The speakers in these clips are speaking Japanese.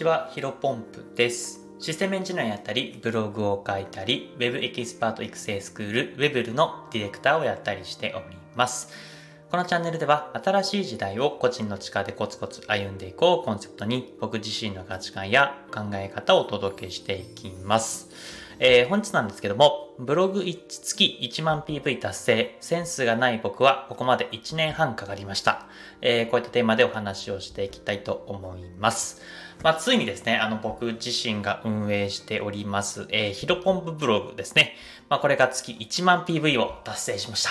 ちは、ヒロポンプです。システムエンジニアやったり、ブログを書いたり、ウェブエキスパート育成スクール、ウェブルのディレクターをやったりしております。このチャンネルでは、新しい時代を個人の力でコツコツ歩んでいこうコンセプトに、僕自身の価値観や考え方をお届けしていきます。えー本日なんですけども、ブログ1月1万 PV 達成、センスがない僕はここまで1年半かかりました。えーこういったテーマでお話をしていきたいと思います。まあ、ついにですね、あの、僕自身が運営しております、えーヒロポンプブログですね。まあ、これが月1万 PV を達成しました。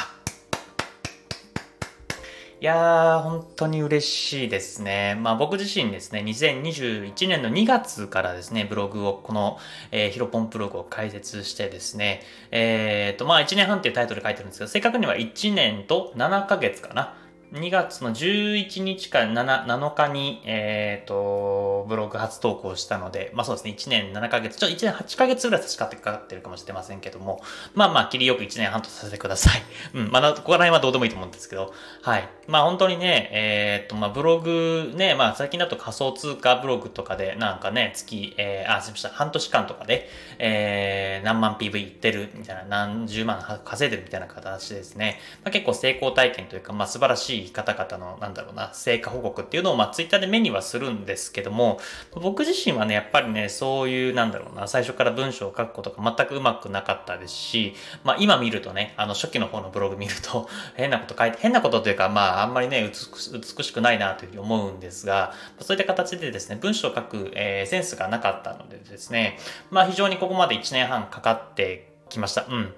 いやー、本当に嬉しいですね。まあ僕自身ですね、2021年の2月からですね、ブログを、この、えーヒロポンブログを開設してですね、えーと、まあ1年半っていうタイトルで書いてるんですけど、正確には1年と7ヶ月かな。2月の11日から7 7日に、えーと、ブログ初投稿したので、まあそうですね、1年7ヶ月、ちょ、1年8ヶ月ぐらい差し掛かってるかもしれませんけども、まあまあ、切りよく1年半とさせてください。うん、まあ、ここら辺はどうでもいいと思うんですけど、はい。まあ本当にね、えーと、まあブログね、まあ最近だと仮想通貨ブログとかでなんかね、月、えー、あ、すみません、半年間とかで、えー、何万 PV いってるみたいな、何十万稼いでるみたいな形ですね。まあ、結構成功体験というか、まあ素晴らしい方々の、なんだろうな、成果報告っていうのを、まあツイッターで目にはするんですけども、僕自身はね、やっぱりね、そういう、なんだろうな、最初から文章を書くことが全くうまくなかったですし、まあ今見るとね、あの初期の方のブログ見ると、変なこと書いて、変なことというか、まああんまりね、美し美しくないなというふうに思うんですが、そういった形でですね、文章を書く、えーセンスがなかったのでですね、まあ非常にここまで1年半かかってきました。うん。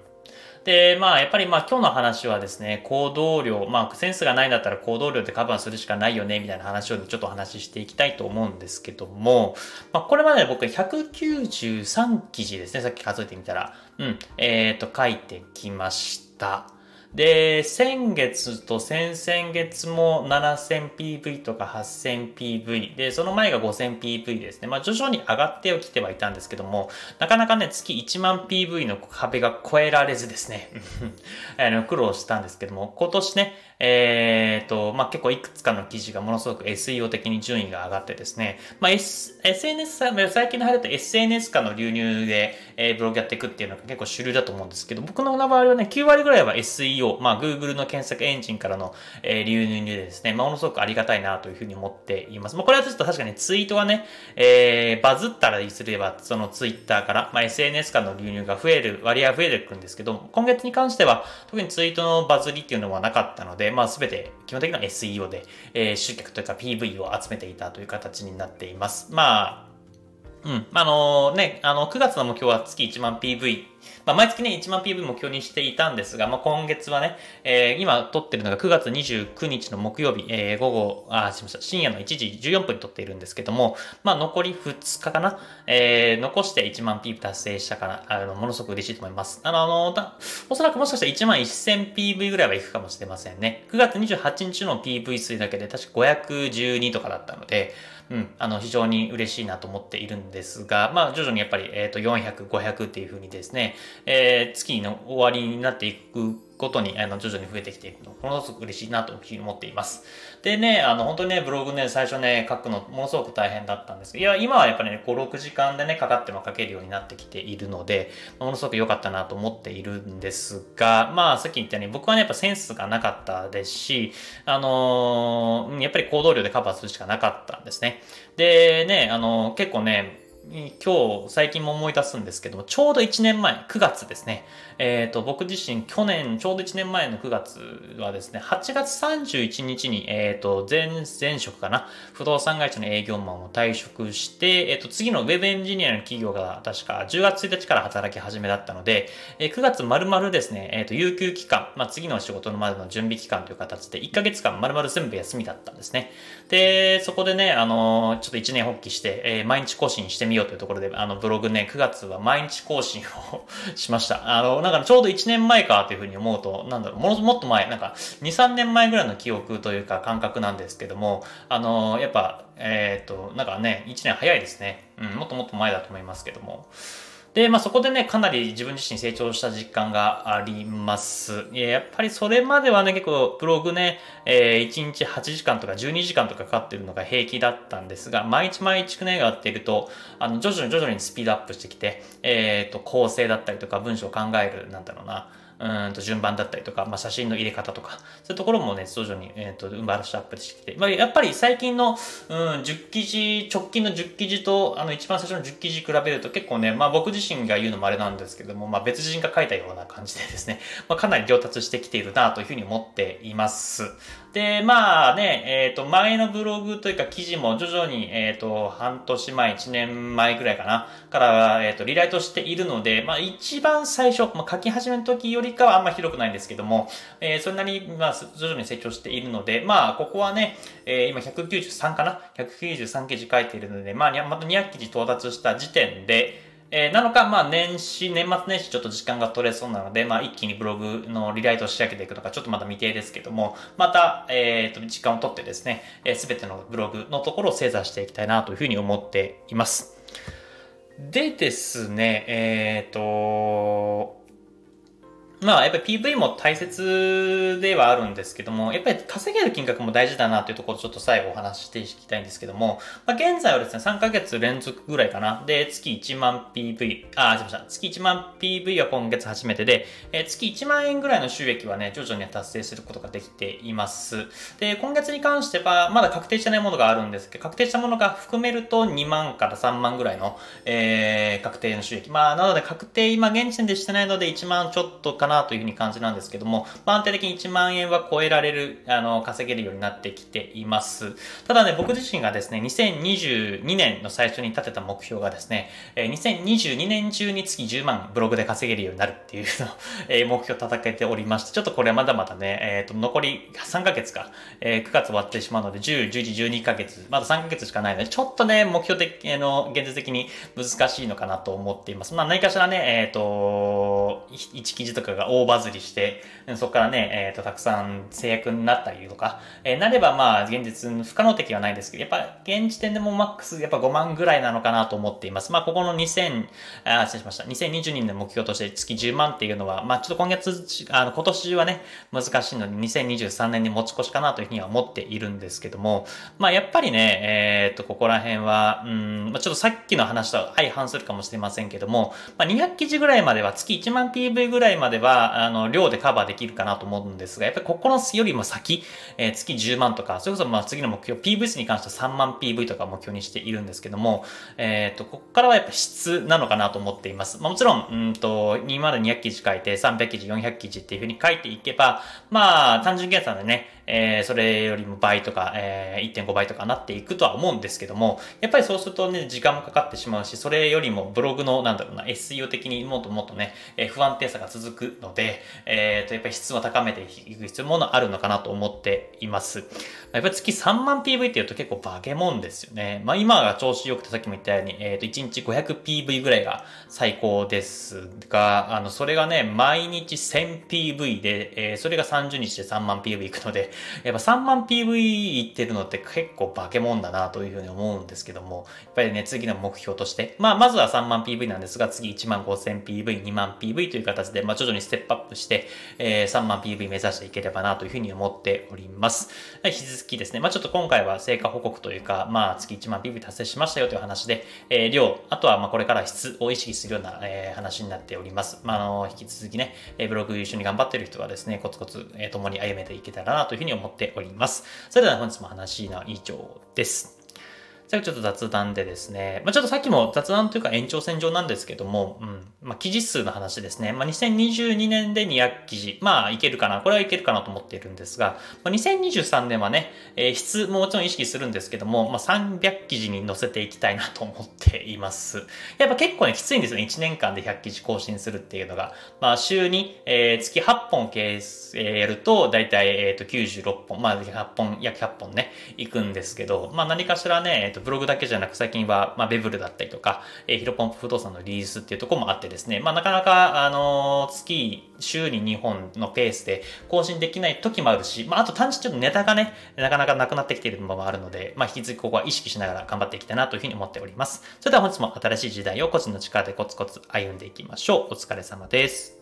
で、まあ、やっぱりまあ今日の話はですね、行動量、まあセンスがないんだったら行動量でカバーするしかないよね、みたいな話をちょっとお話ししていきたいと思うんですけども、まあこれまで僕193記事ですね、さっき数えてみたら、うん、えっ、と書いてきました。で、先月と先々月も 7000PV とか 8000PV で、その前が 5000PV ですね。まあ徐々に上がってはきてはいたんですけども、なかなかね、月1万 PV の壁が超えられずですね、あの苦労したんですけども、今年ね、えっ、と、まあ結構いくつかの記事がものすごく SEO 的に順位が上がってですね、まあ、S、SNS、最近の流行った SNS 化の流入で、えーブログやっていくっていうのが結構主流だと思うんですけど、僕の場合はね、9割ぐらいは SEO、まあ Google の検索エンジンからの、えー流入でですね、まあ、ものすごくありがたいなというふうに思っています。まあこれはちょっと確かにツイートがね、えーバズったらすれば、そのツイッターから、まあ SNS 化の流入が増える、割合増えていくんですけど、今月に関しては特にツイートのバズりっていうのはなかったので、まあ全て基本的な SEO で、えー集客というか PV を集めていたという形になっています。まあ、うん。あのね、あの、9月の目標は月1万 PV。まあ、毎月ね、1万 PV 目標にしていたんですが、まあ、今月はね、えー今撮ってるのが9月29日の木曜日、えー午後、あ、すみません、深夜の1時14分に撮っているんですけども、まあ、残り2日かな、えー残して1万 PV 達成したから、あの、ものすごく嬉しいと思います。あの、あの、だおそらくもしかしたら1万 1000PV ぐらいはいくかもしれませんね。9月28日の PV 数だけで確か512とかだったので、うん、あの、非常に嬉しいなと思っているんですが、まあ、徐々にやっぱり、えっ、と、400、500っていうふうにですね、えー月の終わりになっていくことに、あの、徐々に増えてきていくの、ものすごく嬉しいなというふうに思っています。でね、あの、本当にね、ブログね、最初ね、書くの、ものすごく大変だったんですけど、いや、今はやっぱりね、5、6時間でね、かかっても書けるようになってきているので、ものすごく良かったなと思っているんですが、まあ、さっき言ったように、僕はね、やっぱセンスがなかったですし、あのーやっぱり行動量でカバーするしかなかったんですね。でね、あの結構ね、今日、最近も思い出すんですけども、ちょうど1年前、9月ですね。えっ、と、僕自身、去年、ちょうど1年前の9月はですね、8月31日に、えっ、と、前、前職かな、不動産会社の営業マンを退職して、えっ、と、次のウェブエンジニアの企業が確か10月1日から働き始めだったので、えー9月丸々ですね、えっ、と、有給期間、まあ、次の仕事のまでの準備期間という形で、1ヶ月間丸々全部休みだったんですね。で、そこでね、あのちょっと一年発起して、え毎日更新してみようというところで、あの、ブログね、9月は毎日更新をしました。あの、なんかちょうど1年前かというふうに思うと、なんだろう、ももっと前、なんか2、3年前ぐらいの記憶というか感覚なんですけども、あのやっぱ、えっ、と、なんかね、1年早いですね。うん、もっともっと前だと思いますけども。で、まあそこでね、かなり自分自身成長した実感があります。やっぱりそれまではね、結構ブログね、えー、1日8時間とか12時間とかかかってるのが平気だったんですが、毎日毎日ね、やっていると、あの、徐々に徐々にスピードアップしてきて、えっ、ー、と、構成だったりとか文章を考える、なんだろうな、うんと順番だったりとか、まあ、写真の入れ方とか、そういうところもね、徐々に、えっ、ー、と、バラシュアップしてきて、まあ、やっぱり最近の、うん、10記事、直近の10記事と、あの、一番最初の10記事比べると結構ね、まあ、僕自身が言うのもあれなんですけども、まあ、別人が書いたような感じでですね、まあ、かなり上達してきているなというふうに思っています。で、まあね、えっ、ー、と、前のブログというか記事も徐々に、えっ、ー、と、半年前、1年前ぐらいかな、から、えっ、ー、と、リライトしているので、まあ一番最初、まあ書き始めの時よりかはあんま広くないんですけども、えー、それなりに、まあ、徐々に成長しているので、まあ、ここはね、えー、今193かな ?193 記事書いているので、まあ、また200記事到達した時点で、えー、なのか、まあ、年始、年末年始ちょっと時間が取れそうなので、まあ、一気にブログのリライトを仕上げていくのか、ちょっとまだ未定ですけども、また、えっ、ー、と、時間を取ってですね、す、え、べ、てのブログのところを精査していきたいなというふうに思っています。でですね、えっ、ー、と、まあ、やっぱり PV も大切ではあるんですけども、やっぱり稼げる金額も大事だなというところをちょっと最後お話ししていきたいんですけども、まあ、現在はですね、3ヶ月連続ぐらいかな。で、月1万 PV、あ、すいません。月1万 PV は今月初めてで、え、月1万円ぐらいの収益はね、徐々に達成することができています。で、今月に関しては、まだ確定してないものがあるんですけど、確定したものが含めると2万から3万ぐらいの、えー、確定の収益。まあ、なので確定今現時点でしてないので1万ちょっとかななというふうに感じなんですけども、まあ、安定的に1万円は超えられる、あの、稼げるようになってきています。ただね、僕自身がですね、2022年の最初に立てた目標がですね、2022年中に月10万ブログで稼げるようになるっていうのを、え目標を叩けておりまして、ちょっとこれはまだまだね、えっ、ー、と、残り3ヶ月か、えー、9月終わってしまうので、10、11、12ヶ月、まだ3ヶ月しかないので、ちょっとね、目標的、あの、現実的に難しいのかなと思っています。まあ、何かしらね、えっ、ー、と、1記事とかが大バズりして、そこからね、えっ、ー、と、たくさん制約になったりとか、えー、なればまあ、現実不可能的はないですけど、やっぱ、現時点でもマックスやっぱ5万ぐらいなのかなと思っています。まあ、ここの2000、あ、失礼しました。2022年の目標として月10万っていうのは、まあ、ちょっと今月、あの、今年はね、難しいので、2023年に持ち越しかなというふうには思っているんですけども、まあ、やっぱりね、えっ、ー、と、ここら辺は、うん、まあ、ちょっとさっきの話と相反するかもしれませんけども、まあ、200記事ぐらいまでは、月1万 PV ぐらいまでは、あの、量でカバーできるかなと思うんですが、やっぱりここのよりも先、えー、月10万とか、それこそまあ次の目標、PV 数に関しては3万 PV とか目標にしているんですけども、えっ、ー、と、ここからはやっぱ質なのかなと思っています。まあ、もちろん、うんと、2まで200記事書いて、300記事、400記事っていうふうに書いていけば、まあ、単純計算でね、えー、それよりも倍とか、えー、1.5倍とかなっていくとは思うんですけども、やっぱりそうするとね、時間もかかってしまうし、それよりもブログの、なんだろうな、SEO 的にもっともっとね、えー、不安定さが続くので、えー、と、やっぱり質を高めていく必要もあるのかなと思っています。やっぱり月3万 PV って言うと結構バケモンですよね。まあ今が調子良くてさっきも言ったように、えっ、ー、と、1日 500PV ぐらいが最高ですが、あの、それがね、毎日 1000PV で、えー、それが30日で3万 PV いくので、やっぱ3万 PV いってるのって結構化け物だなというふうに思うんですけども、やっぱりね、次の目標として、まあ、まずは3万 PV なんですが、次1万5000 PV、2万 PV という形で、まあ、徐々にステップアップして、えー、3万 PV 目指していければなというふうに思っております。引き続きですね、まあ、ちょっと今回は成果報告というか、まあ、月1万 PV 達成しましたよという話で、えー、量、あとはまあこれから質を意識するような、えー、話になっております。まあ、あの、引き続きね、ブログ一緒に頑張ってる人はですね、コツコツ、えー、共に歩めていけたらなというふうにに思っております。それでは本日も話の以上です。最後ちょっと雑談でですね、まあ、ちょっとさっきも雑談というか延長線上なんですけども、うん、まあ、記事数の話ですね。まあ、2022年で200記事。まあ、いけるかな。これはいけるかなと思っているんですが、まあ、2023年はね、えー、質ももちろん意識するんですけども、まあ、300記事に載せていきたいなと思っています。やっぱ結構ね、きついんですよね。1年間で100記事更新するっていうのが。まあ、週に、えー、月8本計、えー、やると、だいたい、えっ、ー、と、96本、まあ、100本、約100本ね、いくんですけど、まあ、何かしらね、えっ、ー、と、ブログだけじゃなく最近は、まあ、ベブルだったりとか、えー、ヒロポンプ不動産のリリースっていうところもあってですね、まあ、なかなか、あのー、月、週に2本のペースで更新できない時もあるし、まあ、あと単純にちょっとネタがね、なかなかなくなってきている部分もあるので、まあ、引き続きここは意識しながら頑張っていきたいなというふうに思っております。それでは本日も新しい時代を個人の力でコツコツ歩んでいきましょう。お疲れ様です。